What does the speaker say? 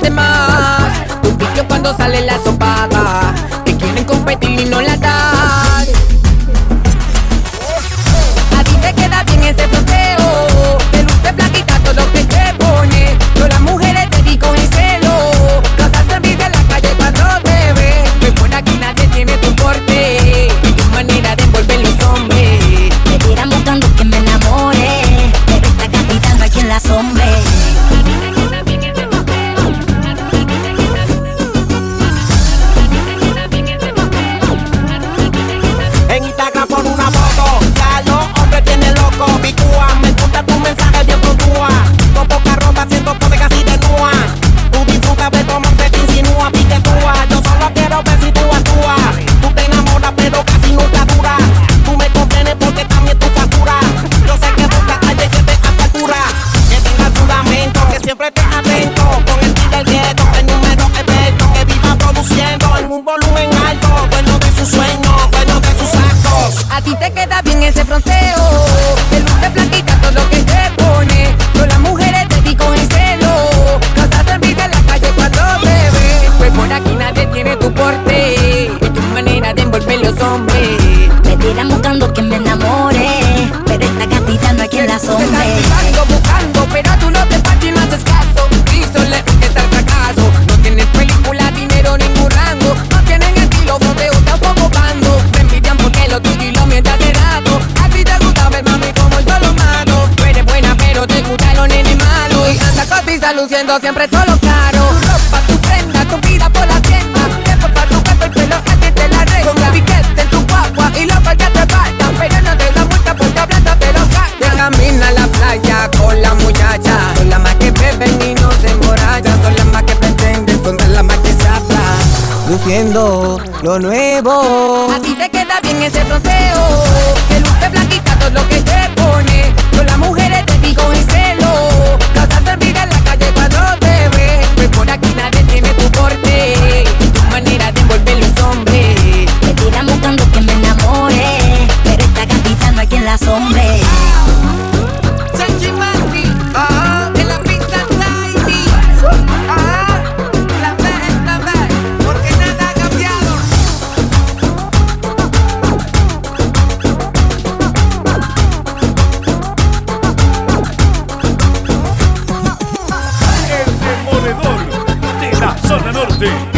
demás. Un cuando sale la sopada, que quieren competir y no la dan. A ti te queda bien ese fronteo, te luce flaquita todo lo que te pone. Yo las mujeres te digo en celo, cosas se vive en la calle cuando te ve. Pues por aquí nadie tiene tu porte, y tu manera de envolver los hombres. Me tiran buscando que me enamore, pero esta gatita no hay quien la asombre. Que siempre luciendo siempre todo lo caro. Tu ropa, tu prenda, tu vida por la tienda. Te porta tu cuerpo, el pelo a ti te la renta. Con un piquete en tu guagua y lo que te falta. Pero no te da multa porque hablando te lo. Te camina a la playa con la muchacha. Son las más que beben y no se emborrachan. Son las más que pretenden, son de las más que se hablan. Luciendo lo nuevo. A ti te queda bien ese fronteo. norte